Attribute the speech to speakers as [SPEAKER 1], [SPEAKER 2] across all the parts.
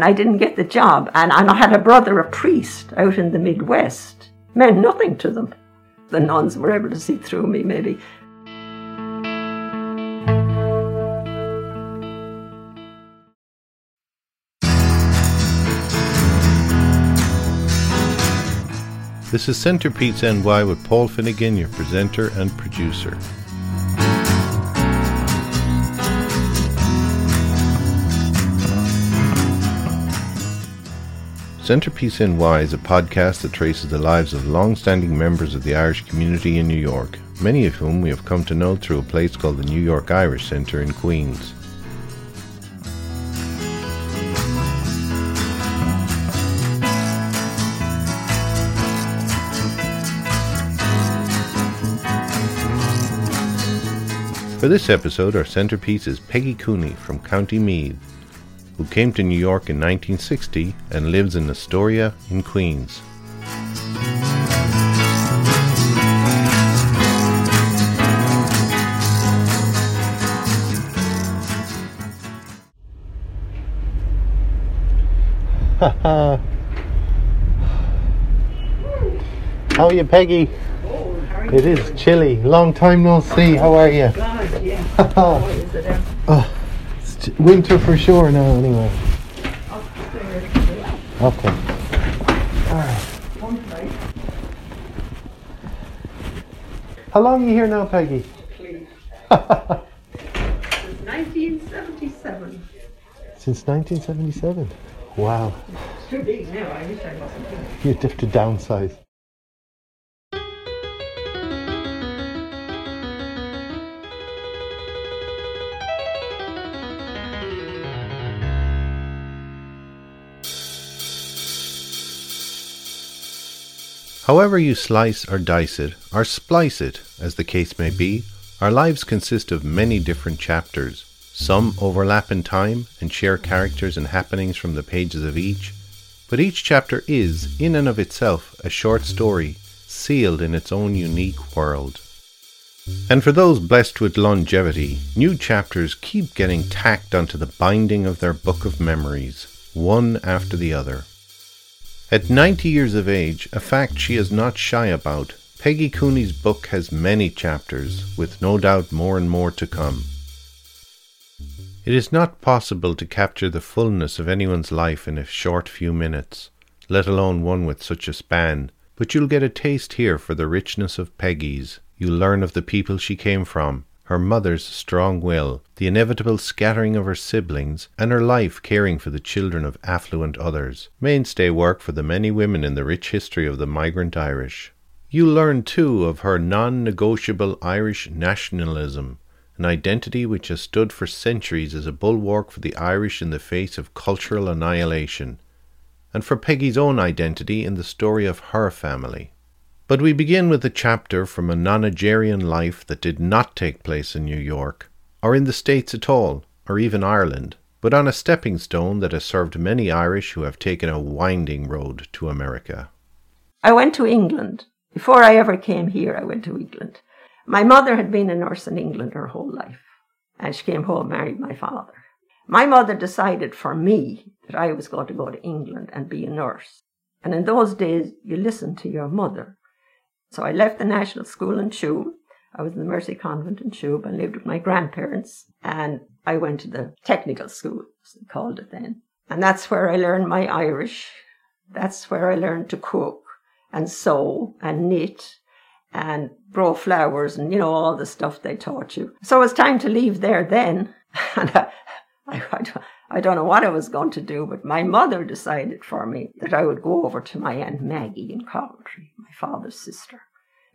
[SPEAKER 1] and I didn't get the job. And, and I had a brother, a priest, out in the Midwest. Meant nothing to them. The nuns were able to see through me, maybe.
[SPEAKER 2] This is Centerpiece NY with Paul Finnegan, your presenter and producer. Centerpiece NY is a podcast that traces the lives of long standing members of the Irish community in New York, many of whom we have come to know through a place called the New York Irish Centre in Queens. For this episode, our centerpiece is Peggy Cooney from County Meath, who came to New York in 1960 and lives in Astoria in Queens. How are you, Peggy? It is chilly. Long time no see. How are you?
[SPEAKER 1] God, yeah.
[SPEAKER 2] oh, it's ch- winter for sure now, anyway. Okay. Alright. How long are you here now, Peggy?
[SPEAKER 1] Since 1977.
[SPEAKER 2] Since 1977. Wow.
[SPEAKER 1] Too big now. I wish I wasn't.
[SPEAKER 2] You'd have to downsize. However you slice or dice it, or splice it, as the case may be, our lives consist of many different chapters. Some overlap in time and share characters and happenings from the pages of each, but each chapter is, in and of itself, a short story, sealed in its own unique world. And for those blessed with longevity, new chapters keep getting tacked onto the binding of their book of memories, one after the other. At 90 years of age, a fact she is not shy about, Peggy Cooney's book has many chapters, with no doubt more and more to come. It is not possible to capture the fullness of anyone's life in a short few minutes, let alone one with such a span, but you'll get a taste here for the richness of Peggy's. You'll learn of the people she came from, her mother's strong will, the inevitable scattering of her siblings, and her life caring for the children of affluent others, mainstay work for the many women in the rich history of the migrant Irish. You learn too of her non negotiable Irish nationalism, an identity which has stood for centuries as a bulwark for the Irish in the face of cultural annihilation, and for Peggy's own identity in the story of her family. But we begin with a chapter from a nonagerian life that did not take place in New York, or in the States at all, or even Ireland, but on a stepping stone that has served many Irish who have taken a winding road to America.
[SPEAKER 1] I went to England. Before I ever came here, I went to England. My mother had been a nurse in England her whole life, and she came home, married my father. My mother decided for me that I was going to go to England and be a nurse. And in those days, you listened to your mother. So I left the national school in Tuam. I was in the Mercy Convent in Tuam and lived with my grandparents. And I went to the technical school, as they called it then. And that's where I learned my Irish. That's where I learned to cook and sew and knit and grow flowers and, you know, all the stuff they taught you. So it was time to leave there then. And I, I, I, I don't know what I was going to do, but my mother decided for me that I would go over to my Aunt Maggie in Coventry, my father's sister,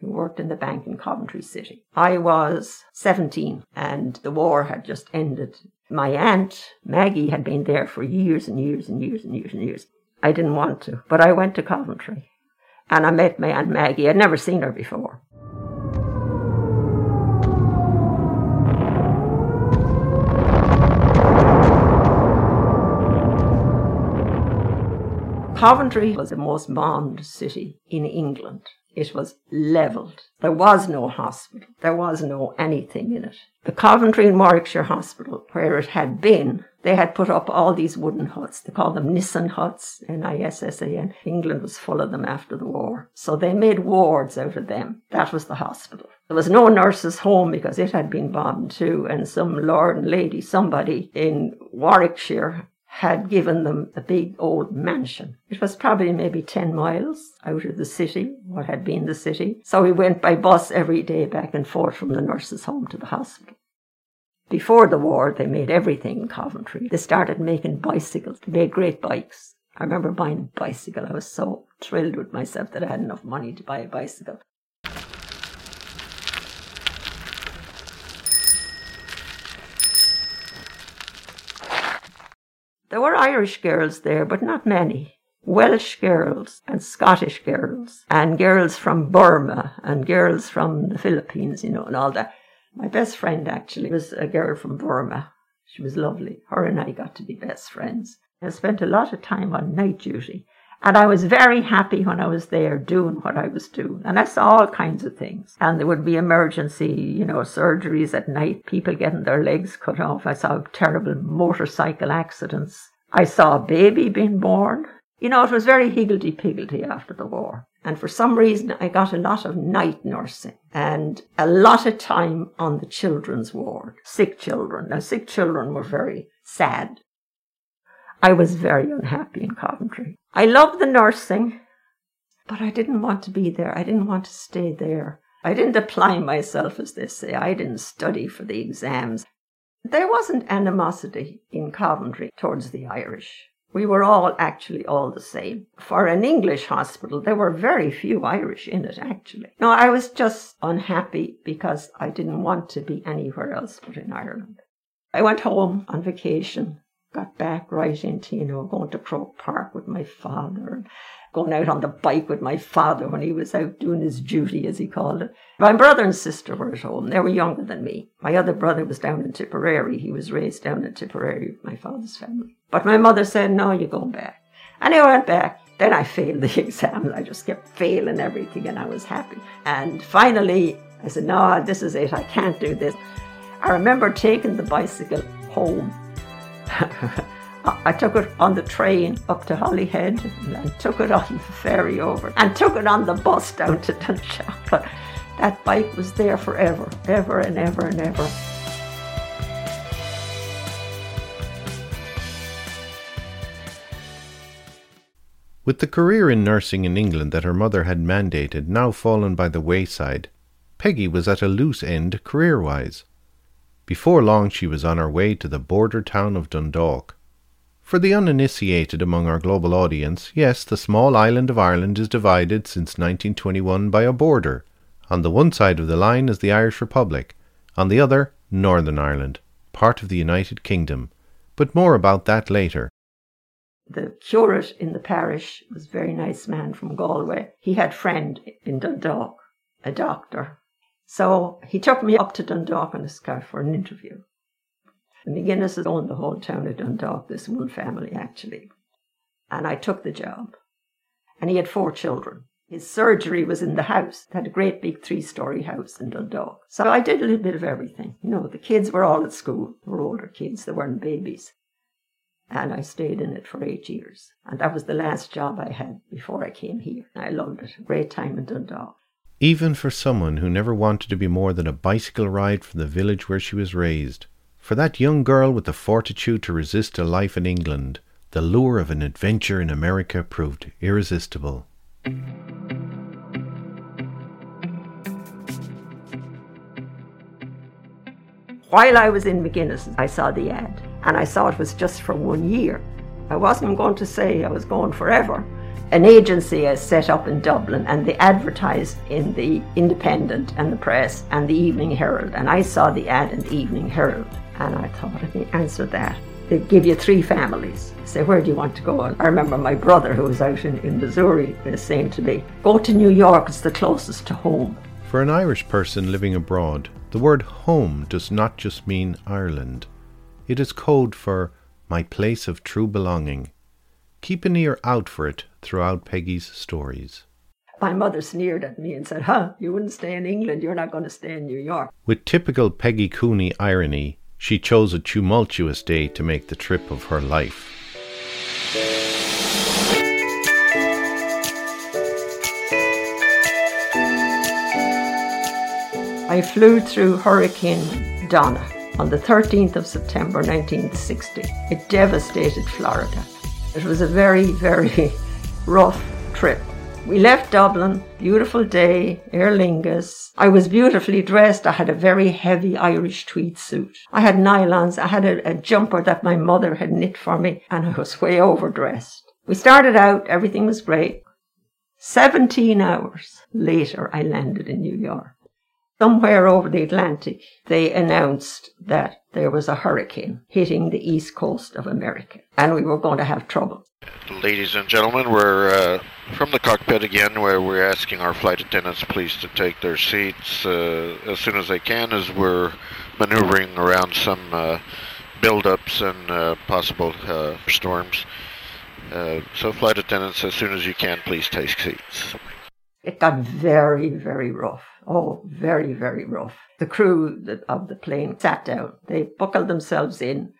[SPEAKER 1] who worked in the bank in Coventry City. I was 17 and the war had just ended. My aunt, Maggie, had been there for years and years and years and years and years. I didn't want to, but I went to Coventry and I met my Aunt Maggie. I'd never seen her before. Coventry was the most bombed city in England. It was levelled. There was no hospital. There was no anything in it. The Coventry and Warwickshire Hospital, where it had been, they had put up all these wooden huts. They called them Nissen huts, N-I-S-S-A-N. England was full of them after the war. So they made wards out of them. That was the hospital. There was no nurses' home because it had been bombed too, and some lord and lady, somebody in Warwickshire had given them a big old mansion. It was probably maybe 10 miles out of the city, what had been the city. So we went by bus every day back and forth from the nurse's home to the hospital. Before the war, they made everything in Coventry. They started making bicycles. They made great bikes. I remember buying a bicycle. I was so thrilled with myself that I had enough money to buy a bicycle. There were Irish girls there, but not many. Welsh girls and Scottish girls and girls from Burma and girls from the Philippines, you know, and all that. My best friend actually was a girl from Burma. She was lovely. Her and I got to be best friends. I spent a lot of time on night duty. And I was very happy when I was there doing what I was doing. And I saw all kinds of things. And there would be emergency, you know, surgeries at night, people getting their legs cut off. I saw terrible motorcycle accidents. I saw a baby being born. You know, it was very higgledy-piggledy after the war. And for some reason, I got a lot of night nursing and a lot of time on the children's ward, sick children. Now, sick children were very sad. I was very unhappy in Coventry. I loved the nursing, but I didn't want to be there. I didn't want to stay there. I didn't apply myself, as they say. I didn't study for the exams. There wasn't animosity in Coventry towards the Irish. We were all actually all the same. For an English hospital, there were very few Irish in it, actually. No, I was just unhappy because I didn't want to be anywhere else but in Ireland. I went home on vacation, got back right into, you know, going to Croke Park with my father and going out on the bike with my father when he was out doing his duty, as he called it. My brother and sister were at home. They were younger than me. My other brother was down in Tipperary. He was raised down in Tipperary with my father's family. But my mother said, no, you're going back. And I went back. Then I failed the exams. I just kept failing everything and I was happy. And finally, I said, no, this is it. I can't do this. I remember taking the bicycle home. I took it on the train up to Holyhead and took it on the ferry over and took it on the bus down to Dunshaughlin. That bike was there forever, ever and ever and ever.
[SPEAKER 2] With the career in nursing in England that her mother had mandated now fallen by the wayside, Peggy was at a loose end career wise. Before long she was on her way to the border town of Dundalk, for the uninitiated among our global audience, yes, the small island of Ireland is divided since 1921 by a border. On the one side of the line is the Irish Republic, on the other, Northern Ireland, part of the United Kingdom. But more about that later.
[SPEAKER 1] The curate in the parish was a very nice man from Galway. He had friend in Dundalk, a doctor. So he took me up to Dundalk on his car for an interview. The McGuinnesses owned the whole town of Dundalk, this one family actually. And I took the job. And he had four children. His surgery was in the house. It had a great big three story house in Dundalk. So I did a little bit of everything. You know, the kids were all at school. They were older kids, they weren't babies. And I stayed in it for eight years. And that was the last job I had before I came here. I loved it. A great time in Dundalk.
[SPEAKER 2] Even for someone who never wanted to be more than a bicycle ride from the village where she was raised, for that young girl with the fortitude to resist a life in England, the lure of an adventure in America proved irresistible.
[SPEAKER 1] While I was in McGuinness, I saw the ad, and I saw it was just for one year. I wasn't going to say I was going forever. An agency is set up in Dublin, and they advertise in the Independent and the Press and the Evening Herald, and I saw the ad in the Evening Herald. And I thought, if he answered that, they'd give you three families. Say, where do you want to go? And I remember my brother, who was out in, in Missouri, was saying to me, go to New York, it's the closest to home.
[SPEAKER 2] For an Irish person living abroad, the word home does not just mean Ireland. It is code for my place of true belonging. Keep an ear out for it throughout Peggy's stories.
[SPEAKER 1] My mother sneered at me and said, Huh, you wouldn't stay in England, you're not going to stay in New York.
[SPEAKER 2] With typical Peggy Cooney irony, she chose a tumultuous day to make the trip of her life.
[SPEAKER 1] I flew through Hurricane Donna on the 13th of September 1960. It devastated Florida. It was a very, very rough trip. We left Dublin, beautiful day, Aer Lingus. I was beautifully dressed. I had a very heavy Irish tweed suit. I had nylons. I had a, a jumper that my mother had knit for me, and I was way overdressed. We started out, everything was great. 17 hours later, I landed in New York somewhere over the Atlantic, they announced that there was a hurricane hitting the east coast of America and we were going to have trouble.
[SPEAKER 3] Ladies and gentlemen, we're uh, from the cockpit again where we're asking our flight attendants please to take their seats uh, as soon as they can as we're maneuvering around some uh, buildups and uh, possible uh, storms. Uh, so, flight attendants, as soon as you can, please take seats.
[SPEAKER 1] It got very, very rough. Oh, very, very rough. The crew of the plane sat down. They buckled themselves in.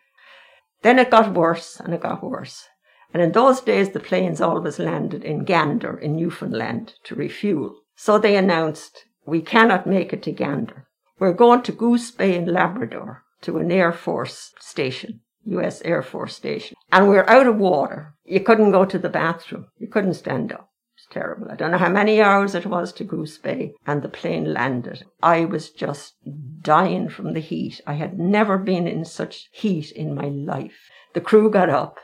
[SPEAKER 1] Then it got worse and it got worse. And in those days, the planes always landed in Gander in Newfoundland to refuel. So they announced, we cannot make it to Gander. We're going to Goose Bay in Labrador to an Air Force station, US Air Force station. And we're out of water. You couldn't go to the bathroom. You couldn't stand up terrible. I don't know how many hours it was to Goose Bay, and the plane landed. I was just dying from the heat. I had never been in such heat in my life. The crew got up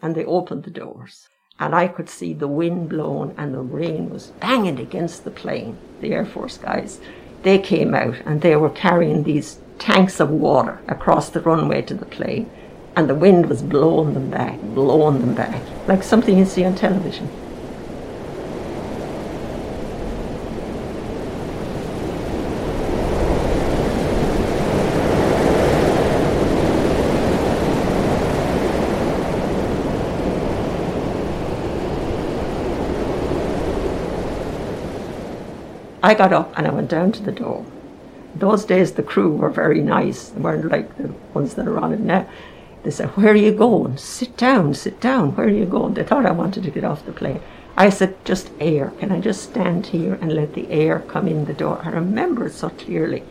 [SPEAKER 1] and they opened the doors. And I could see the wind blowing and the rain was banging against the plane. The Air Force guys, they came out and they were carrying these tanks of water across the runway to the plane. And the wind was blowing them back, blowing them back, like something you see on television. I got up and I went down to the door. Those days the crew were very nice. They weren't like the ones that are on it now. They said, Where are you going? Sit down, sit down. Where are you going? They thought I wanted to get off the plane. I said, Just air. Can I just stand here and let the air come in the door? I remember it so clearly.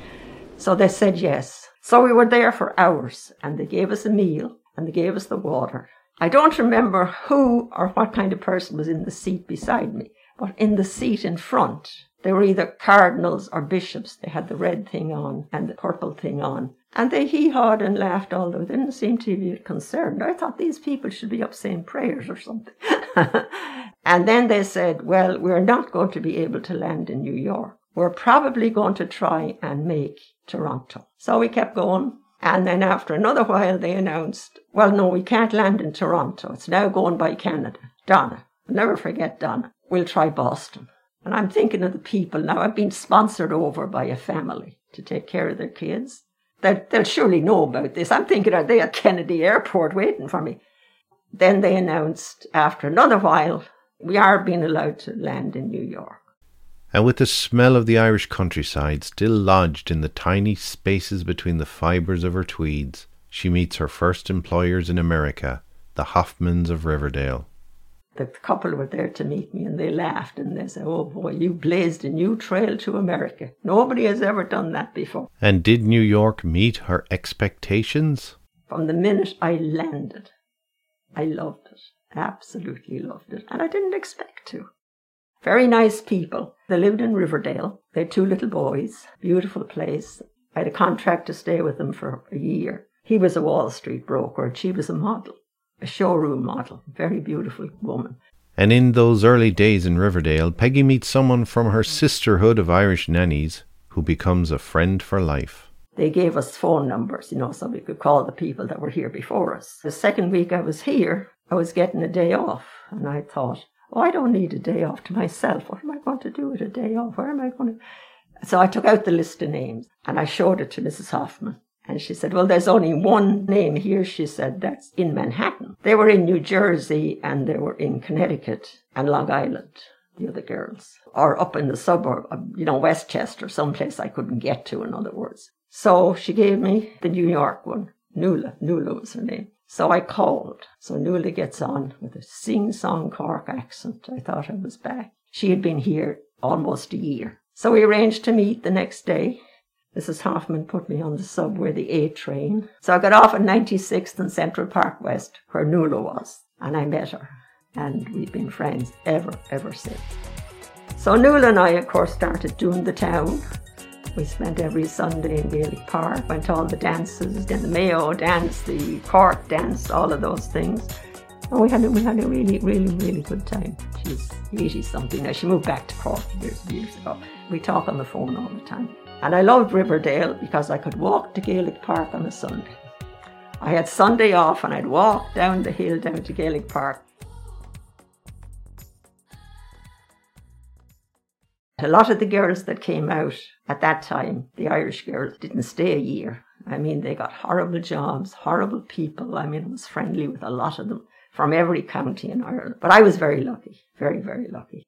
[SPEAKER 1] So they said yes. So we were there for hours and they gave us a meal and they gave us the water. I don't remember who or what kind of person was in the seat beside me, but in the seat in front, they were either cardinals or bishops. They had the red thing on and the purple thing on. And they hee hawed and laughed, although they didn't seem to be concerned. I thought these people should be up saying prayers or something. and then they said, Well, we're not going to be able to land in New York. We're probably going to try and make Toronto. So we kept going. And then after another while, they announced, Well, no, we can't land in Toronto. It's now going by Canada. Donna. I'll never forget Donna. We'll try Boston. And I'm thinking of the people now. I've been sponsored over by a family to take care of their kids. They'll, they'll surely know about this. I'm thinking, are they at Kennedy Airport waiting for me? Then they announced after another while, we are being allowed to land in New York.
[SPEAKER 2] And with the smell of the Irish countryside still lodged in the tiny spaces between the fibres of her tweeds, she meets her first employers in America, the Hoffmans of Riverdale
[SPEAKER 1] the couple were there to meet me and they laughed and they said, Oh boy, you blazed a new trail to America. Nobody has ever done that before.
[SPEAKER 2] And did New York meet her expectations?
[SPEAKER 1] From the minute I landed, I loved it. Absolutely loved it. And I didn't expect to. Very nice people. They lived in Riverdale. They had two little boys. Beautiful place. I had a contract to stay with them for a year. He was a Wall Street broker and she was a model a showroom model, very beautiful woman.
[SPEAKER 2] And in those early days in Riverdale, Peggy meets someone from her sisterhood of Irish nannies who becomes a friend for life.
[SPEAKER 1] They gave us phone numbers, you know, so we could call the people that were here before us. The second week I was here, I was getting a day off, and I thought, oh, I don't need a day off to myself. What am I going to do with a day off? Where am I going to? So I took out the list of names and I showed it to Mrs. Hoffman. And she said, Well, there's only one name here, she said, that's in Manhattan. They were in New Jersey and they were in Connecticut and Long Island, the other girls, or up in the suburb, of, you know, Westchester, someplace I couldn't get to, in other words. So she gave me the New York one. Nuala. Nuala was her name. So I called. So Nuala gets on with a sing song Cork accent. I thought I was back. She had been here almost a year. So we arranged to meet the next day. Mrs. Hoffman put me on the subway, the A train. So I got off at 96th and Central Park West, where Nuala was, and I met her. And we've been friends ever, ever since. So Nuala and I, of course, started doing the town. We spent every Sunday in Gaelic Park, went to all the dances, then the Mayo dance, the Cork dance, all of those things. And we had, a, we had a really, really, really good time. She's 80 something now. She moved back to Cork years, years ago. We talk on the phone all the time. And I loved Riverdale because I could walk to Gaelic Park on a Sunday. I had Sunday off and I'd walk down the hill down to Gaelic Park. A lot of the girls that came out at that time, the Irish girls, didn't stay a year. I mean, they got horrible jobs, horrible people. I mean, I was friendly with a lot of them from every county in Ireland. But I was very lucky, very, very lucky.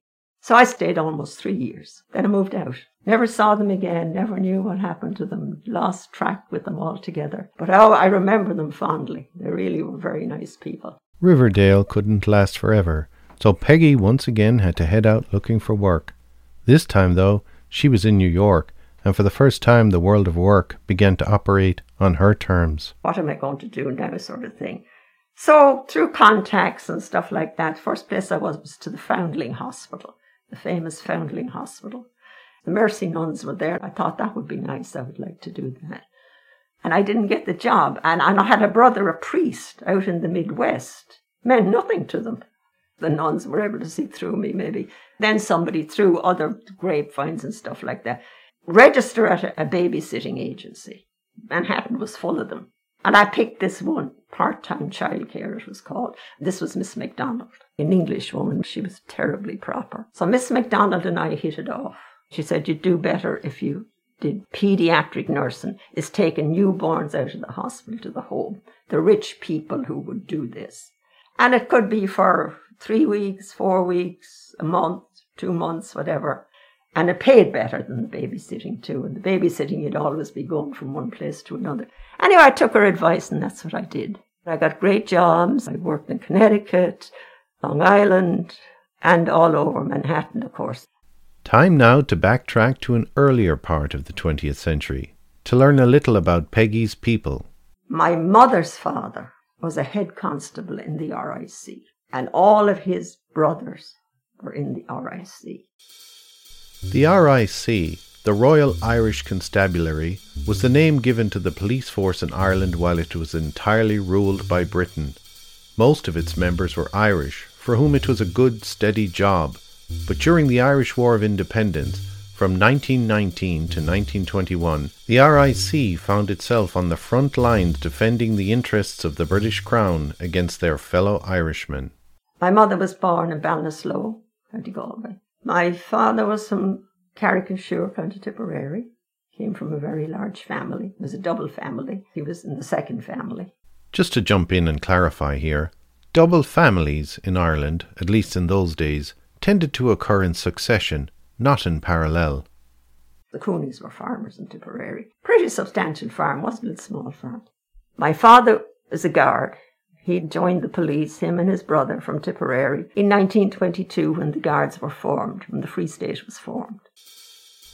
[SPEAKER 1] So I stayed almost three years. Then I moved out. Never saw them again, never knew what happened to them, lost track with them altogether. But oh, I remember them fondly. They really were very nice people.
[SPEAKER 2] Riverdale couldn't last forever, so Peggy once again had to head out looking for work. This time, though, she was in New York, and for the first time the world of work began to operate on her terms.
[SPEAKER 1] What am I going to do now, sort of thing. So, through contacts and stuff like that, first place I was was to the Foundling Hospital, the famous Foundling Hospital. The Mercy nuns were there. I thought that would be nice. I would like to do that. And I didn't get the job. And, I had a brother, a priest, out in the Midwest. Meant nothing to them. The nuns were able to see through me, maybe. Then somebody threw other grapevines and stuff like that. Register at a, a babysitting agency. Manhattan was full of them. And I picked this one, part time childcare, it was called. This was Miss MacDonald, an English woman. She was terribly proper. So Miss MacDonald and I hit it off. She said, You'd do better if you did pediatric nursing, is taking newborns out of the hospital to the home. The rich people who would do this. And it could be for three weeks, four weeks, a month, two months, whatever. And it paid better than the babysitting too. And the babysitting, you'd always be going from one place to another. Anyway, I took her advice and that's what I did. I got great jobs. I worked in Connecticut, Long Island, and all over Manhattan, of course.
[SPEAKER 2] Time now to backtrack to an earlier part of the 20th century to learn a little about Peggy's people.
[SPEAKER 1] My mother's father was a head constable in the RIC, and all of his brothers were in the RIC.
[SPEAKER 2] The RIC, the Royal Irish Constabulary, was the name given to the police force in Ireland while it was entirely ruled by Britain. Most of its members were Irish, for whom it was a good, steady job. But during the Irish War of Independence, from 1919 to 1921, the RIC found itself on the front lines defending the interests of the British Crown against their fellow Irishmen.
[SPEAKER 1] My mother was born in Ballinasloe, County Galway. My father was from Carrick-on-Suir, County Tipperary. Came from a very large family. It was a double family. He was in the second family.
[SPEAKER 2] Just to jump in and clarify here, double families in Ireland, at least in those days, tended to occur in succession, not in parallel.
[SPEAKER 1] The Cooneys were farmers in Tipperary. Pretty substantial farm, wasn't it? Small farm. My father was a guard. He joined the police, him and his brother, from Tipperary in 1922 when the Guards were formed, when the Free State was formed.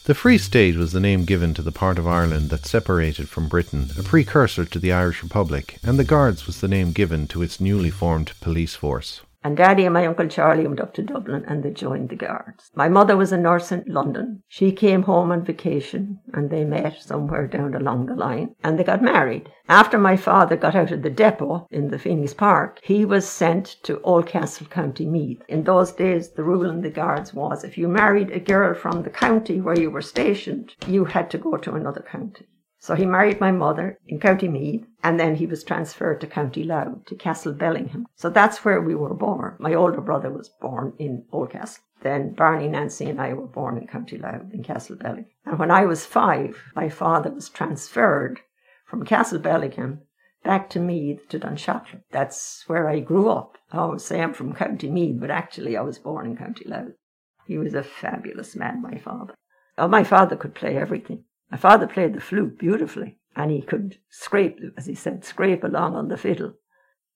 [SPEAKER 2] The Free State was the name given to the part of Ireland that separated from Britain, a precursor to the Irish Republic, and the Guards was the name given to its newly formed police force.
[SPEAKER 1] And Daddy and my Uncle Charlie went up to Dublin and they joined the Guards. My mother was a nurse in London. She came home on vacation and they met somewhere down along the line and they got married. After my father got out of the depot in the Phoenix Park, he was sent to Oldcastle County Meath. In those days, the rule in the Guards was if you married a girl from the county where you were stationed, you had to go to another county. So he married my mother in County Meath, and then he was transferred to County Louth, to Castle Bellingham. So that's where we were born. My older brother was born in Oldcastle. Then Barney, Nancy, and I were born in County Louth, in Castle Bellingham. And when I was five, my father was transferred from Castle Bellingham back to Meath to Dunshaughlin. That's where I grew up. I always say I'm from County Meath, but actually I was born in County Louth. He was a fabulous man, my father. Oh, my father could play everything. My father played the flute beautifully, and he could scrape, as he said, scrape along on the fiddle.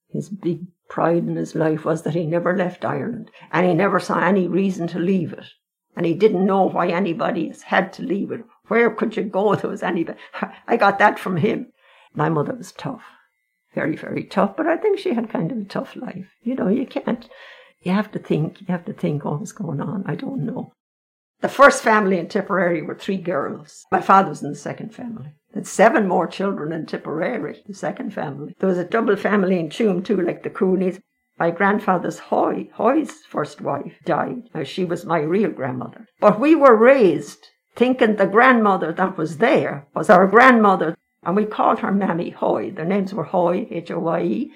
[SPEAKER 1] His big pride in his life was that he never left Ireland, and he never saw any reason to leave it. And he didn't know why anybody had to leave it. Where could you go if there was anybody? I got that from him. My mother was tough, very, very tough, but I think she had kind of a tough life. You know, you can't, you have to think, you have to think what was going on. I don't know. The first family in Tipperary were three girls. My father was in the second family. Had seven more children in Tipperary, the second family. There was a double family in Tuam too, like the Cooneys. My grandfather's Hoy, Hoy's first wife, died. Now she was my real grandmother. But we were raised thinking the grandmother that was there was our grandmother, and we called her Mammy Hoy. Their names were Hoy, H-O-Y-E.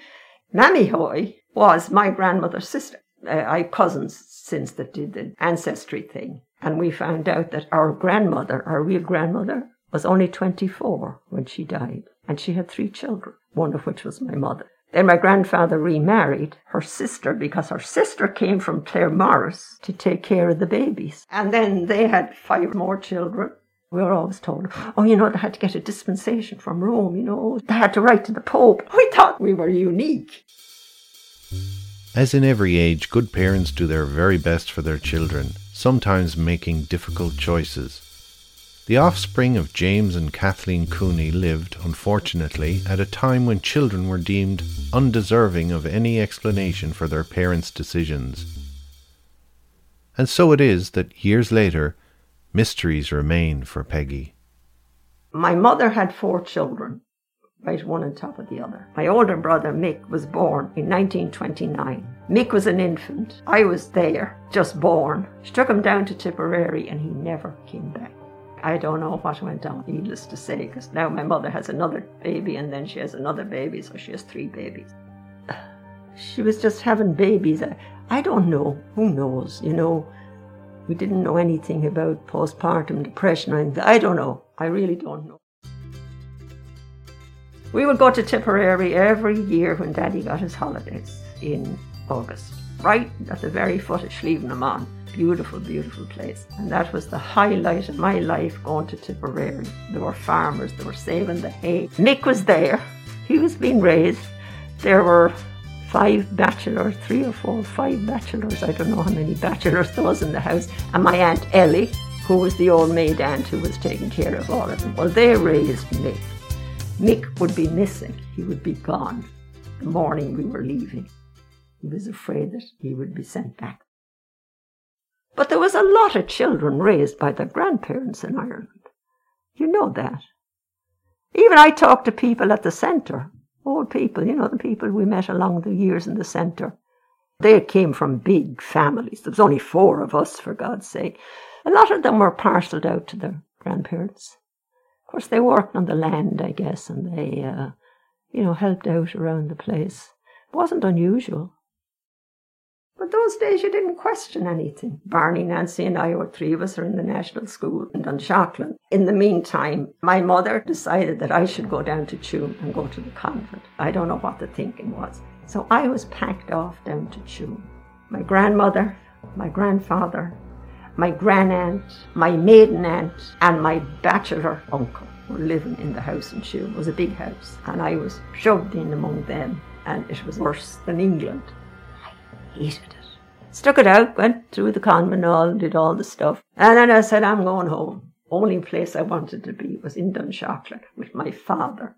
[SPEAKER 1] Mammy Hoy was my grandmother's sister. Uh, I have cousins since that did the ancestry thing. And we found out that our grandmother, our real grandmother, was only 24 when she died. And she had three children, one of which was my mother. Then my grandfather remarried her sister because her sister came from Claremorris to take care of the babies. And then they had five more children. We were always told, oh, you know, they had to get a dispensation from Rome, you know, they had to write to the Pope. We thought we were unique.
[SPEAKER 2] As in every age, good parents do their very best for their children sometimes making difficult choices. The offspring of James and Kathleen Cooney lived, unfortunately, at a time when children were deemed undeserving of any explanation for their parents' decisions. And so it is that years later, mysteries remain for Peggy.
[SPEAKER 1] My mother had four children right one on top of the other. My older brother Mick was born in 1929. Mick was an infant. I was there, just born. Took him down to Tipperary and he never came back. I don't know what went on, needless to say, because now my mother has another baby and then she has another baby, so she has three babies. She was just having babies. I, I don't know. Who knows? You know, we didn't know anything about postpartum depression anything. I don't know. I really don't know. We would go to Tipperary every year when Daddy got his holidays in August, right at the very foot of Slievenamon. Beautiful, beautiful place. And that was the highlight of my life going to Tipperary. There were farmers, they were saving the hay. Mick was there. He was being raised. There were five bachelors, three or four, five bachelors. I don't know how many bachelors there was in the house. And my Aunt Ellie, who was the old maid aunt who was taking care of all of them. Well, they raised Mick. Mick would be missing. He would be gone the morning we were leaving. He was afraid that he would be sent back. But there was a lot of children raised by their grandparents in Ireland. You know that. Even I talked to people at the centre, old people, you know, the people we met along the years in the centre. They came from big families. There was only four of us, for God's sake. A lot of them were parcelled out to their grandparents. Course, they worked on the land, I guess, and they, uh, you know, helped out around the place. It wasn't unusual. But those days you didn't question anything. Barney, Nancy, and I, or three of us, are in the national school in Dunshaughlin. In the meantime, my mother decided that I should go down to Tuam and go to the convent. I don't know what the thinking was. So I was packed off down to Tuam. My grandmother, my grandfather, my grandaunt, my maiden aunt, and my bachelor uncle were living in the house in Tuam. It was a big house, and I was shoved in among them, and it was worse than England. I hated it. Stuck it out, went through the convent all, did all the stuff, and then I said, I'm going home. Only place I wanted to be was in Dunshaughlin with my father.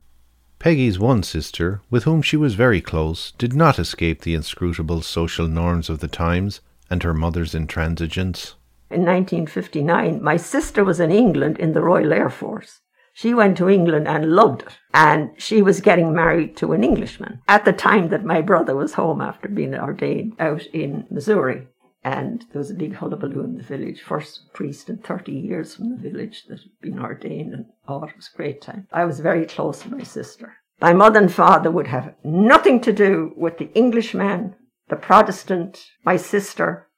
[SPEAKER 2] Peggy's one sister, with whom she was very close, did not escape the inscrutable social norms of the times and her mother's intransigence
[SPEAKER 1] in 1959, my sister was in England in the Royal Air Force. She went to England and loved it. And she was getting married to an Englishman at the time that my brother was home after being ordained out in Missouri. And there was a big hullabaloo in the village. First priest in 30 years from the village that had been ordained. And oh, it was a great time. I was very close to my sister. My mother and father would have nothing to do with the Englishman, the Protestant, my sister,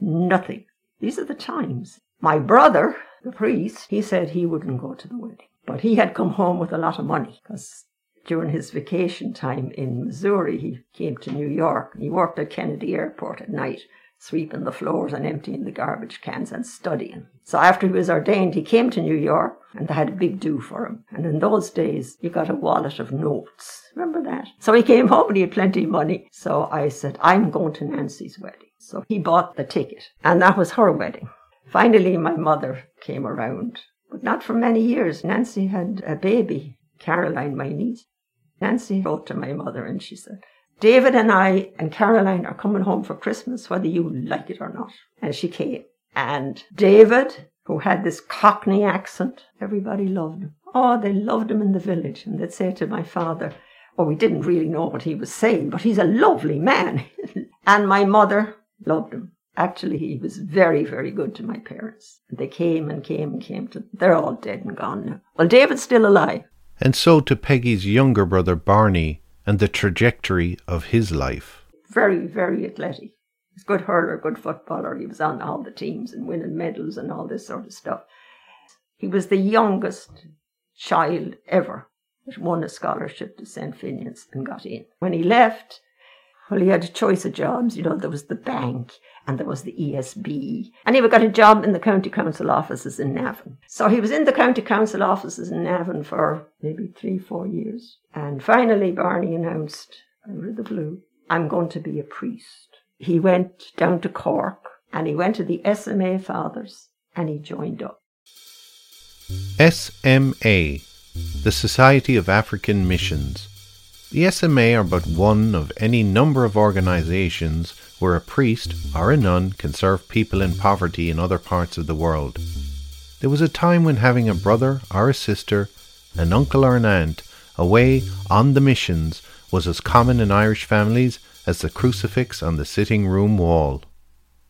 [SPEAKER 1] nothing. These are the times. My brother, the priest, he said he wouldn't go to the wedding. But he had come home with a lot of money because during his vacation time in Missouri, he came to New York. He worked at Kennedy Airport at night, sweeping the floors and emptying the garbage cans and studying. So after he was ordained, he came to New York and they had a big do for him. And in those days, you got a wallet of notes. Remember that? So he came home and he had plenty of money. So I said, I'm going to Nancy's wedding. So he bought the ticket and that was her wedding. Finally, my mother came around, but not for many years. Nancy had a baby, Caroline, my niece. Nancy wrote to my mother and she said, David and I and Caroline are coming home for Christmas, whether you like it or not. And she came. And David, who had this Cockney accent, everybody loved him. Oh, they loved him in the village. And they'd say to my father, Oh, we didn't really know what he was saying, but he's a lovely man. and my mother loved him. Actually, he was very, very good to my parents. They came and came and came to, they're all dead and gone now. Well, David's still alive
[SPEAKER 2] and so to Peggy's younger brother Barney and the trajectory of his life.
[SPEAKER 1] Very, very athletic. He's a good hurler, good footballer. He was on all the teams and winning medals and all this sort of stuff. He was the youngest child ever that won a scholarship to St. Finian's and got in. When he left, well, he had a choice of jobs. You know, there was the bank and there was the ESB. And he got a job in the county council offices in Navan. So he was in the county council offices in Navan for maybe three, four years. And finally, Barney announced, of the blue, I'm going to be a priest. He went down to Cork and he went to the SMA Fathers and he joined up.
[SPEAKER 2] SMA, the Society of African Missions. The SMA are but one of any number of organizations where a priest or a nun can serve people in poverty in other parts of the world. There was a time when having a brother or a sister, an uncle or an aunt, away on the missions was as common in Irish families as the crucifix on the sitting room wall.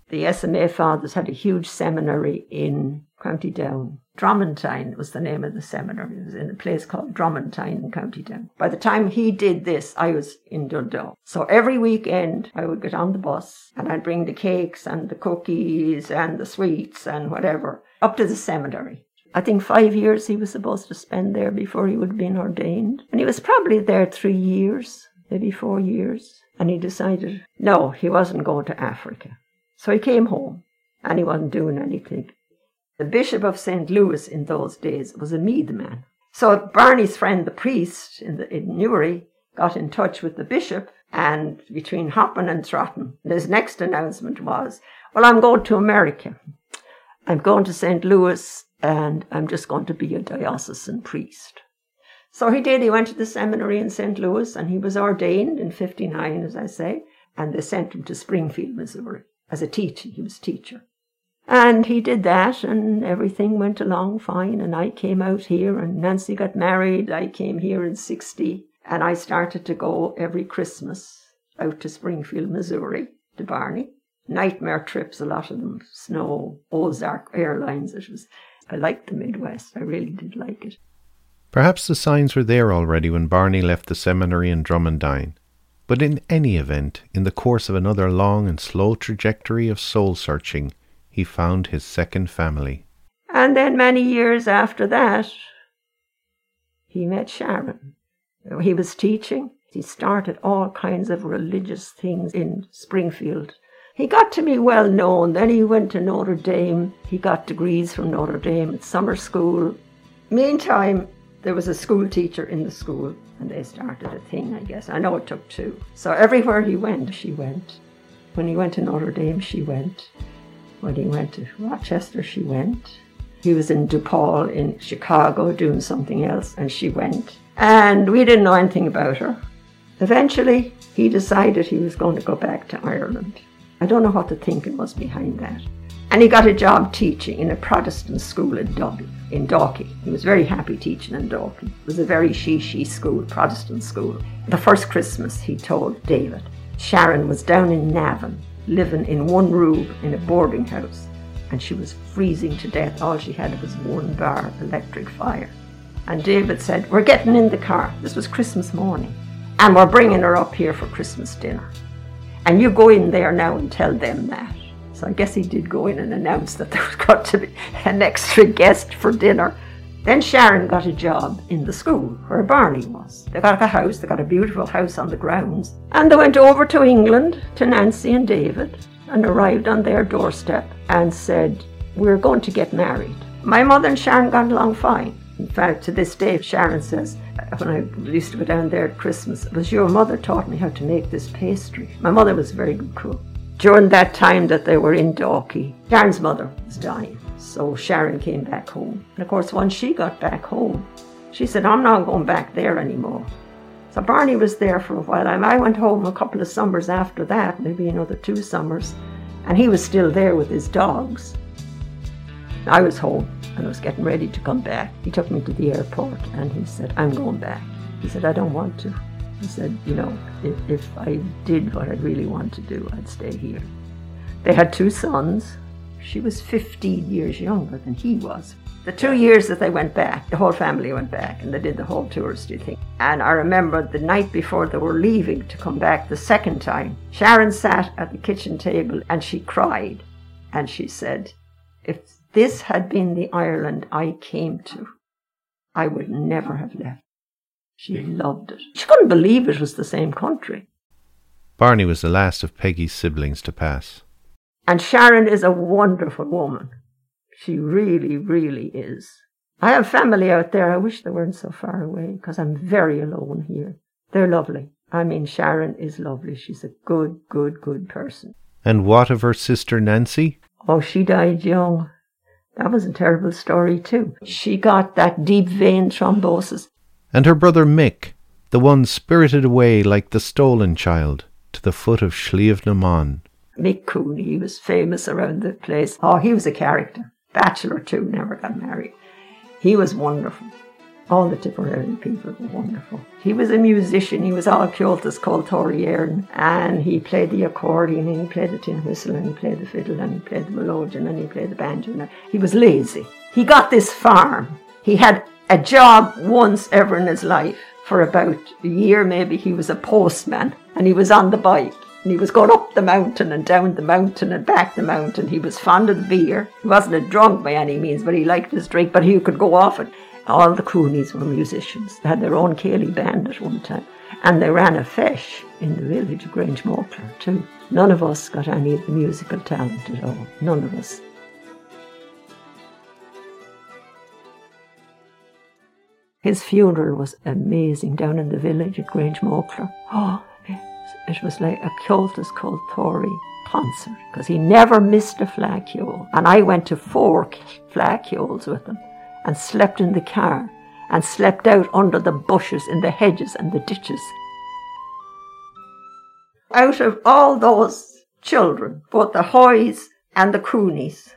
[SPEAKER 1] The SMA fathers had a huge seminary in County Down. Dromantine was the name of the seminary. It was in a place called Dromantine in County Down. By the time he did this, I was in Dundalk. So every weekend I would get on the bus and I'd bring the cakes and the cookies and the sweets and whatever up to the seminary. I think five years he was supposed to spend there before he would have been ordained. And he was probably there three years, maybe four years. And he decided, no, he wasn't going to Africa. So he came home and he wasn't doing anything. The Bishop of St. Louis in those days was a Meath man. So Barney's friend, the priest in, the, in Newry, got in touch with the bishop, and between hopping and trotting, his next announcement was, Well, I'm going to America. I'm going to St. Louis, and I'm just going to be a diocesan priest. So he did. He went to the seminary in St. Louis, and he was ordained in 59, as I say, and they sent him to Springfield, Missouri, as a teacher. He was a teacher. And he did that, and everything went along fine. And I came out here, and Nancy got married. I came here in 60, and I started to go every Christmas out to Springfield, Missouri, to Barney. Nightmare trips, a lot of them, snow, Ozark Airlines. It was, I liked the Midwest. I really did like it.
[SPEAKER 2] Perhaps the signs were there already when Barney left the seminary in Dromantine. But in any event, in the course of another long and slow trajectory of soul searching, he found his second family.
[SPEAKER 1] And then many years after that, he met Sharon. He was teaching. He started all kinds of religious things in Springfield. He got to be well known. Then he went to Notre Dame. He got degrees from Notre Dame at summer school. Meantime, there was a school teacher in the school, and they started a thing, I guess. I know it took two. So everywhere he went, she went. When he went to Notre Dame, she went. When he went to Rochester, she went. He was in DePaul in Chicago doing something else, and she went. And we didn't know anything about her. Eventually, he decided he was going to go back to Ireland. I don't know what the thinking was behind that. And he got a job teaching in a Protestant school in Dublin, in Dalkey. He was very happy teaching in Dalkey. It was a very she-she school, Protestant school. The first Christmas, he told David, Sharon was down in Navan living in one room in a boarding house, and she was freezing to death. All she had was one bar electric fire. And David said, We're getting in the car. This was Christmas morning. And we're bringing her up here for Christmas dinner. And you go in there now and tell them that. So I guess he did go in and announce that there was got to be an extra guest for dinner. Then Sharon got a job in the school where Barney was. They got a house, they got a beautiful house on the grounds, and they went over to England to Nancy and David and arrived on their doorstep and said, We're going to get married. My mother and Sharon got along fine. In fact, to this day, Sharon says, uh, when I used to go down there at Christmas, it was your mother taught me how to make this pastry. My mother was a very good cook. During that time that they were in Dalkey, Sharon's mother was dying. So Sharon came back home. And of course, once she got back home, she said, I'm not going back there anymore. So Barney was there for a while. And I went home a couple of summers after that, maybe another two summers, and he was still there with his dogs. I was home and I was getting ready to come back. He took me to the airport and he said, I'm going back. He said, I don't want to. He said, you know, if, if I did what I really want to do, I'd stay here. They had two sons. She was 15 years younger than he was. The two years that they went back, the whole family went back and they did the whole touristy thing. And I remember the night before they were leaving to come back the second time, Sharon sat at the kitchen table and she cried. And she said, if this had been the Ireland I came to, I would never have left. She loved it. She couldn't believe it was the same country.
[SPEAKER 2] Barney was the last of Peggy's siblings to pass.
[SPEAKER 1] And Sharon is a wonderful woman. She really, really is. I have family out there. I wish they weren't so far away because I'm very alone here. They're lovely. I mean, Sharon is lovely. She's a good, good, good person.
[SPEAKER 2] And what of her sister Nancy?
[SPEAKER 1] Oh, she died young. That was a terrible story, too. She got that deep vein thrombosis.
[SPEAKER 2] And her brother Mick, the one spirited away like the stolen child to the foot of Sliabh na mBan.
[SPEAKER 1] Mick Cooney, he was famous around the place. Oh, he was a character. Bachelor, too, never got married. He was wonderful. All the Tipperary people were wonderful. He was a musician. He was all Comhaltas Ceoltóirí, and he played the accordion, and he played the tin whistle, and he played the fiddle, and he played the melodeon, and he played the banjo. He was lazy. He got this farm. He had a job once ever in his life. For about a year, maybe, he was a postman, and he was on the bike. And he was going up the mountain and down the mountain and back the mountain. He was fond of beer. He wasn't a drunk by any means, but he liked his drink, but he could go off it. All the Cooneys were musicians. They had their own Céilí band at one time. And they ran a feis in the village of Grangemockler too. None of us got any of the musical talent at all. None of us. His funeral was amazing down in the village at Grangemockler. Oh, it was like a Comhaltas Ceoltóirí concert because he never missed a Fleadh Cheoil. And I went to four Fleadh Cheoils with him and slept in the car and slept out under the bushes in the hedges and the ditches. Out of all those children, both the Hoys and the Cooneys,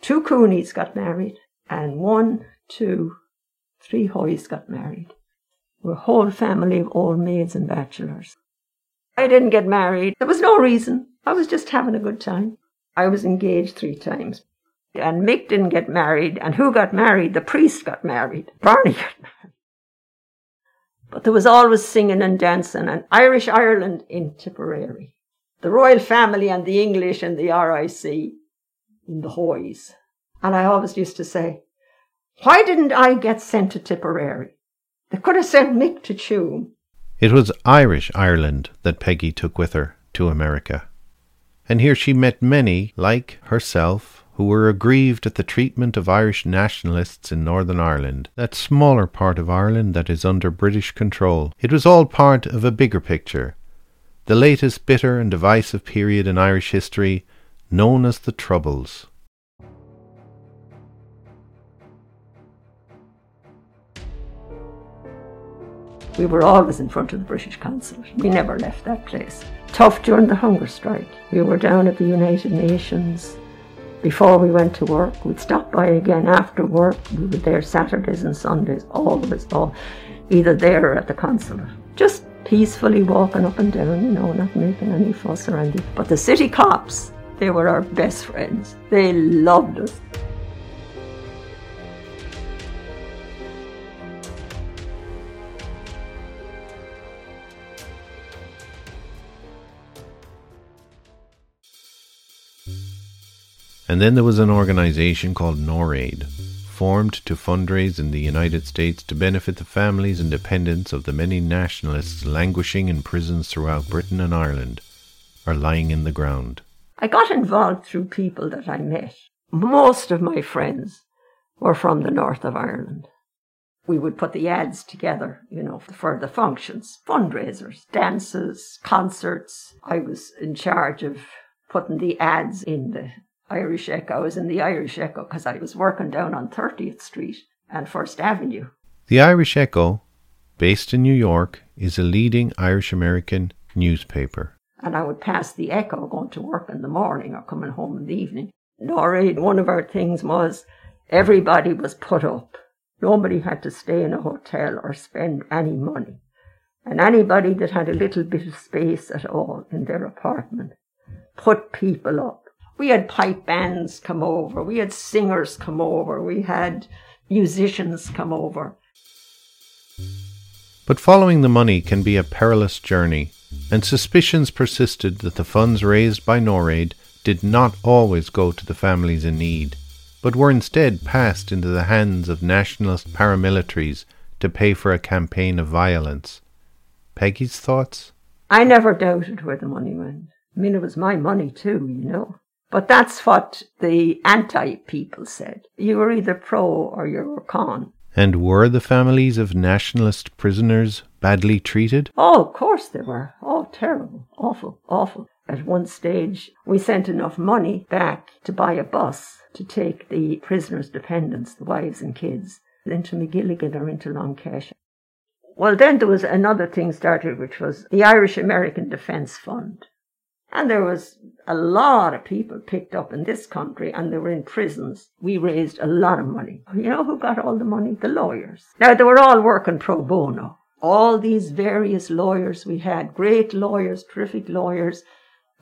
[SPEAKER 1] two Cooneys got married and one, two, three Hoys got married. We're a whole family of old maids and bachelors. I didn't get married. There was no reason. I was just having a good time. I was engaged three times. And Mick didn't get married. And who got married? The priest got married. Barney got married. But there was always singing and dancing and Irish Ireland in Tipperary. The royal family and the English and the RIC in the Hoys. And I always used to say, why didn't I get sent to Tipperary? They could have sent Mick to Tuam.
[SPEAKER 2] It was Irish Ireland that Peggy took with her to America. And here she met many, like herself, who were aggrieved at the treatment of Irish nationalists in Northern Ireland, that smaller part of Ireland that is under British control. It was all part of a bigger picture, the latest bitter and divisive period in Irish history, known as the Troubles.
[SPEAKER 1] We were always in front of the British consulate. We never left that place. Tough during the hunger strike. We were down at the United Nations before we went to work. We'd stop by again after work. We were there Saturdays and Sundays, always, all either there or at the consulate. Just peacefully walking up and down, you know, not making any fuss or anything. But the city cops, they were our best friends. They loved us.
[SPEAKER 2] And then there was an organization called NORAID, formed to fundraise in the United States to benefit the families and dependents of the many nationalists languishing in prisons throughout Britain and Ireland, or lying in the ground.
[SPEAKER 1] I got involved through people that I met. Most of my friends were from the north of Ireland. We would put the ads together, you know, for the functions, fundraisers, dances, concerts. I was in charge of putting the ads in the Irish Echo. I was in the Irish Echo because I was working down on 30th Street and First Avenue.
[SPEAKER 2] The Irish Echo, based in New York, is a leading Irish American newspaper.
[SPEAKER 1] And I would pass the Echo going to work in the morning or coming home in the evening. Nora, one of our things was everybody was put up. Nobody had to stay in a hotel or spend any money. And anybody that had a little bit of space at all in their apartment put people up we had pipe bands come over, we had singers come over, we had musicians come over.
[SPEAKER 2] But following the money can be a perilous journey, and suspicions persisted that the funds raised by NORAID did not always go to the families in need, but were instead passed into the hands of nationalist paramilitaries to pay for a campaign of violence. Peggy's thoughts?
[SPEAKER 1] I never doubted where the money went. I mean, it was my money too, you know. But that's what the anti people said. You were either pro or you were con.
[SPEAKER 2] And were the families of nationalist prisoners badly treated?
[SPEAKER 1] Oh, of course they were. Oh, terrible. Awful, awful. At one stage, we sent enough money back to buy a bus to take the prisoners' dependents, the wives and kids, into Magilligan or into Long Kesh. Well, then there was another thing started, which was the Irish American Defence Fund. And there was a lot of people picked up in this country and they were in prisons. We raised a lot of money. You know who got all the money? The lawyers. Now they were all working pro bono. All these various lawyers we had, great lawyers, terrific lawyers,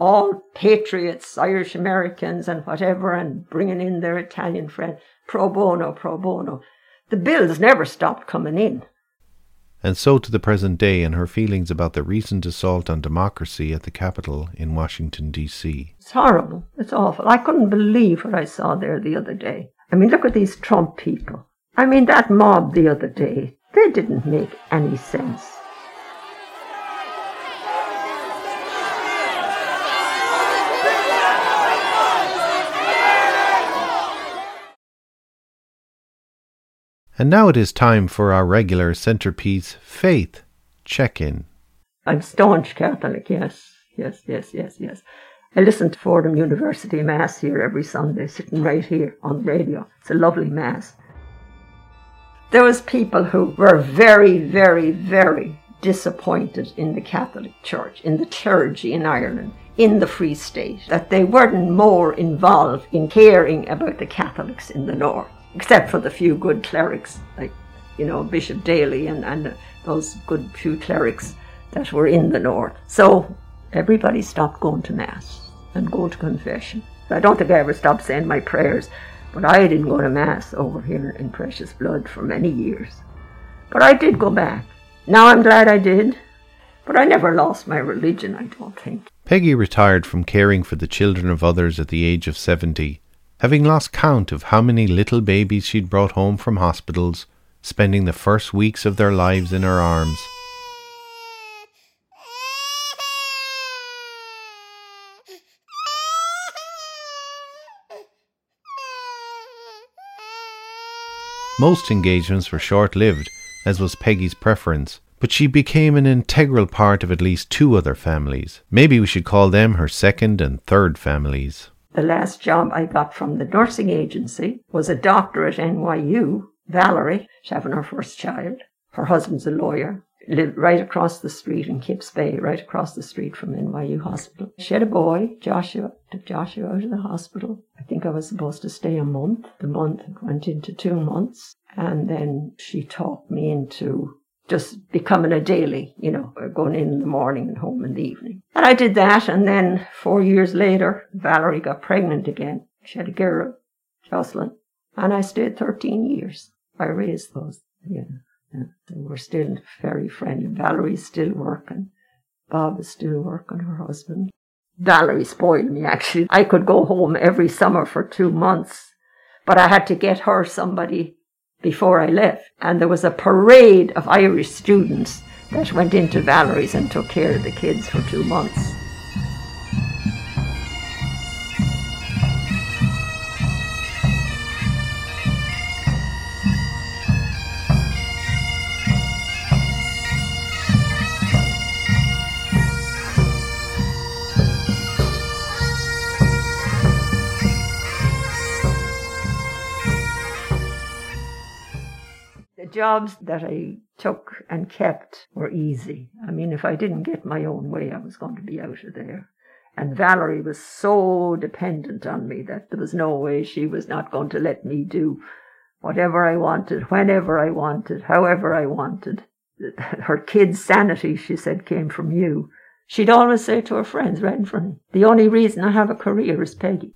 [SPEAKER 1] all patriots, Irish Americans and whatever, and bringing in their Italian friend, pro bono, pro bono. The bills never stopped coming in
[SPEAKER 2] and so to the present day and her feelings about the recent assault on democracy at the Capitol in Washington, D.C.
[SPEAKER 1] It's horrible. It's awful. I couldn't believe what I saw there the other day. I mean, look at these Trump people. I mean, that mob the other day, they didn't make any sense.
[SPEAKER 2] And now it is time for our regular centerpiece, Faith Check In.
[SPEAKER 1] I'm staunch Catholic, yes, yes, yes, yes, yes. I listen to Fordham University Mass here every Sunday, sitting right here on the radio. It's a lovely Mass. There was people who were very, very, very disappointed in the Catholic Church, in the clergy in Ireland, in the Free State, that they weren't more involved in caring about the Catholics in the North except for the few good clerics, like, you know, Bishop Daly and, and those good few clerics that were in the north. So everybody stopped going to Mass and going to confession. I don't think I ever stopped saying my prayers, but I didn't go to Mass over here in Precious Blood for many years. But I did go back. Now I'm glad I did, but I never lost my religion, I don't think.
[SPEAKER 2] Peggy retired from caring for the children of others at the age of 70 having lost count of how many little babies she'd brought home from hospitals, spending the first weeks of their lives in her arms. Most engagements were short lived, as was Peggy's preference, but she became an integral part of at least two other families. Maybe we should call them her second and third families.
[SPEAKER 1] The last job I got from the nursing agency was a doctor at NYU, Valerie. She's having her first child. Her husband's a lawyer. Lived right across the street in Kips Bay, right across the street from NYU Hospital. She had a boy, Joshua. Took Joshua out of the hospital. I think I was supposed to stay a month. The month went into two months. And then she talked me into just becoming a daily, you know, going in, in the morning and home in the evening. And I did that, and then four years later, Valerie got pregnant again. She had a girl, Jocelyn, and I stayed 13 years. I raised those, yeah. yeah. we're still very friendly. Valerie's still working. Bob is still working, her husband. Valerie spoiled me, actually. I could go home every summer for two months But I had to get her somebody before I left. And there was a parade of Irish students that went into Valerie's and took care of the kids for two months. Jobs that I took and kept were easy. I mean, if I didn't get my own way, I was going to be out of there. And Valerie was so dependent on me that there was no way she was not going to let me do whatever I wanted, whenever I wanted, however I wanted. Her kids' sanity, she said, came from you. She'd always say to her friends, Renfrew, the only reason I have a career is Peggy.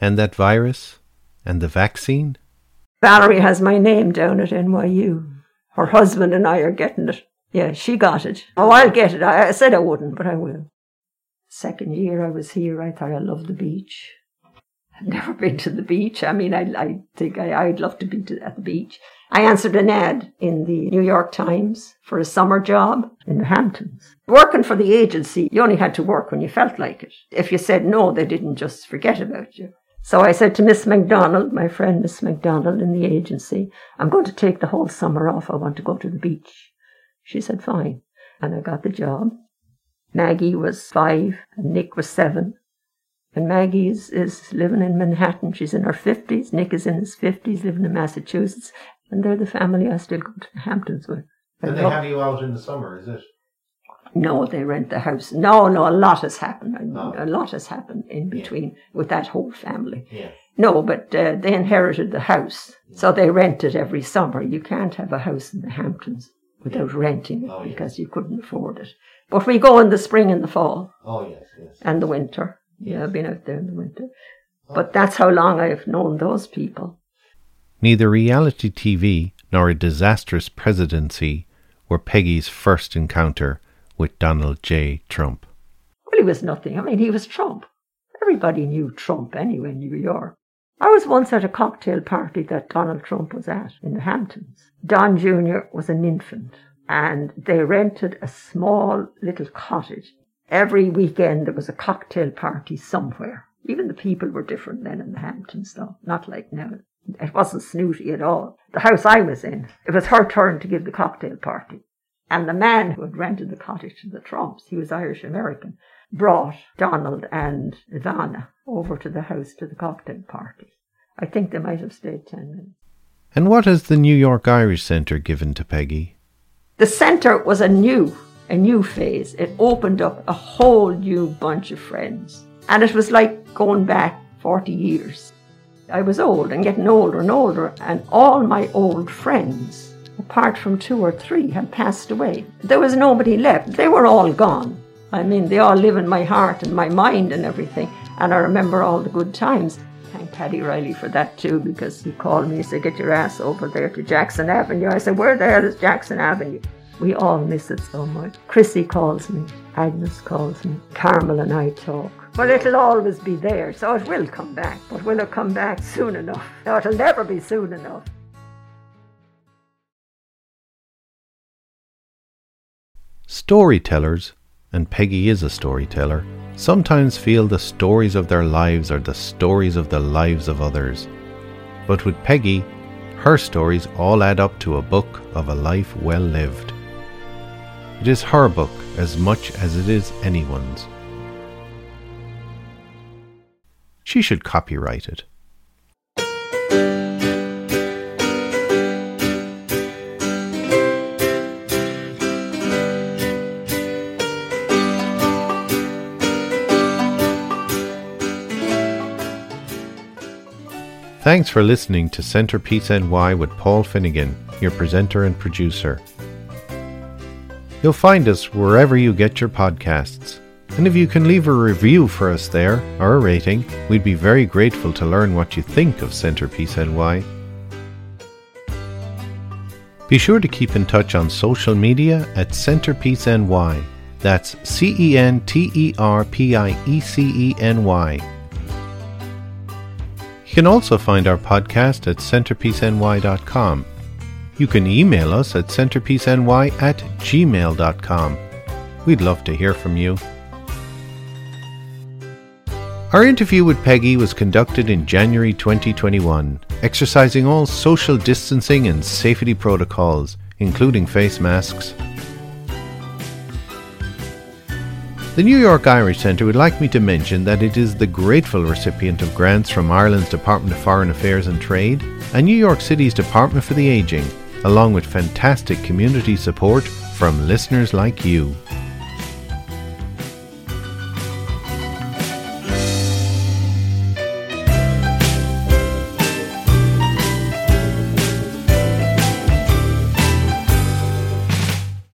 [SPEAKER 2] And that virus? And the vaccine?
[SPEAKER 1] Valerie has my name down at NYU. Her husband and I are getting it. Yeah, she got it. Oh, I'll get it. I, I said I wouldn't, but I will. Second year I was here, I thought I loved the beach. I'd never been to the beach. I mean, I, I think I, would love to be to, at the beach. I answered an ad in the New York Times for a summer job in the Hamptons. Working for the agency, you only had to work when you felt like it. If you said no, they didn't just forget about you. So I said to Miss MacDonald, my friend Miss MacDonald in the agency, I'm going to take the whole summer off. I want to go to the beach. She said, fine. And I got the job. Maggie was five and Nick was seven. And Maggie is, is living in Manhattan. She's in her 50s. Nick is in his 50s, living in Massachusetts. And they're the family I still go to the Hamptons with.
[SPEAKER 2] And they have you out in the summer, is it?
[SPEAKER 1] No, they rent the house. No, no, a lot has happened. Oh. A lot has happened in between yeah. with that whole family.
[SPEAKER 2] Yeah.
[SPEAKER 1] No, but uh, they inherited the house, yeah. so they rent it every summer. You can't have a house in the Hamptons without renting it oh, because you couldn't afford it. But we go in the spring and the fall.
[SPEAKER 2] Oh yes, yes.
[SPEAKER 1] And the winter. Yes. Yeah, I've been out there in the winter. Oh. But that's how long I've known those people.
[SPEAKER 2] Neither reality TV nor a disastrous presidency were Peggy's first encounter with Donald J. Trump?
[SPEAKER 1] Well, he was nothing. I mean, he was Trump. Everybody knew Trump anyway in New York. I was once at a cocktail party that Donald Trump was at in the Hamptons. Don Jr. was an infant, and they rented a small little cottage. Every weekend there was a cocktail party somewhere. Even the people were different then in the Hamptons, though, not like now. It wasn't snooty at all. The house I was in, it was her turn to give the cocktail party. And the man who had rented the cottage to the Trumps, he was Irish American, brought Donald and Ivana over to the house to the cocktail party. I think they might have stayed 10 minutes.
[SPEAKER 2] And what has the New York Irish Centre given to Peggy?
[SPEAKER 1] The centre was a new, a new phase. It opened up a whole new bunch of friends. And it was like going back 40 years. I was old and getting older and older, and all my old friends apart from two or three, had passed away. There was nobody left. They were all gone. I mean, they all live in my heart and my mind and everything. And I remember all the good times. Thank Paddy Riley for that too, because he called me and said, Get your ass over there to Jackson Avenue. I said, Where the hell is Jackson Avenue? We all miss it so much. Chrissy calls me, Agnes calls me, Carmel and I talk. Well, it'll always be there, so it will come back. But will it come back soon enough? No, it'll never be soon enough.
[SPEAKER 2] Storytellers, and Peggy is a storyteller, sometimes feel the stories of their lives are the stories of the lives of others. But with Peggy, her stories all add up to a book of a life well lived. It is her book as much as it is anyone's. She should copyright it. Thanks for listening to Centrepiece NY with Paul Finnegan, your presenter and producer. You'll find us wherever you get your podcasts. And if you can leave a review for us there, or a rating, we'd be very grateful to learn what you think of Centrepiece NY. Be sure to keep in touch on social media at Centrepiece NY. That's C E N T E R P I E C E N Y. can also find our podcast at centerpieceny.com. You can email us at centerpieceny at gmail.com. We'd love to hear from you. Our interview with Peggy was conducted in January 2021, exercising all social distancing and safety protocols, including face masks. The New York Irish Centre would like me to mention that it is the grateful recipient of grants from Ireland's Department of Foreign Affairs and Trade and New York City's Department for the Aging, along with fantastic community support from listeners like you.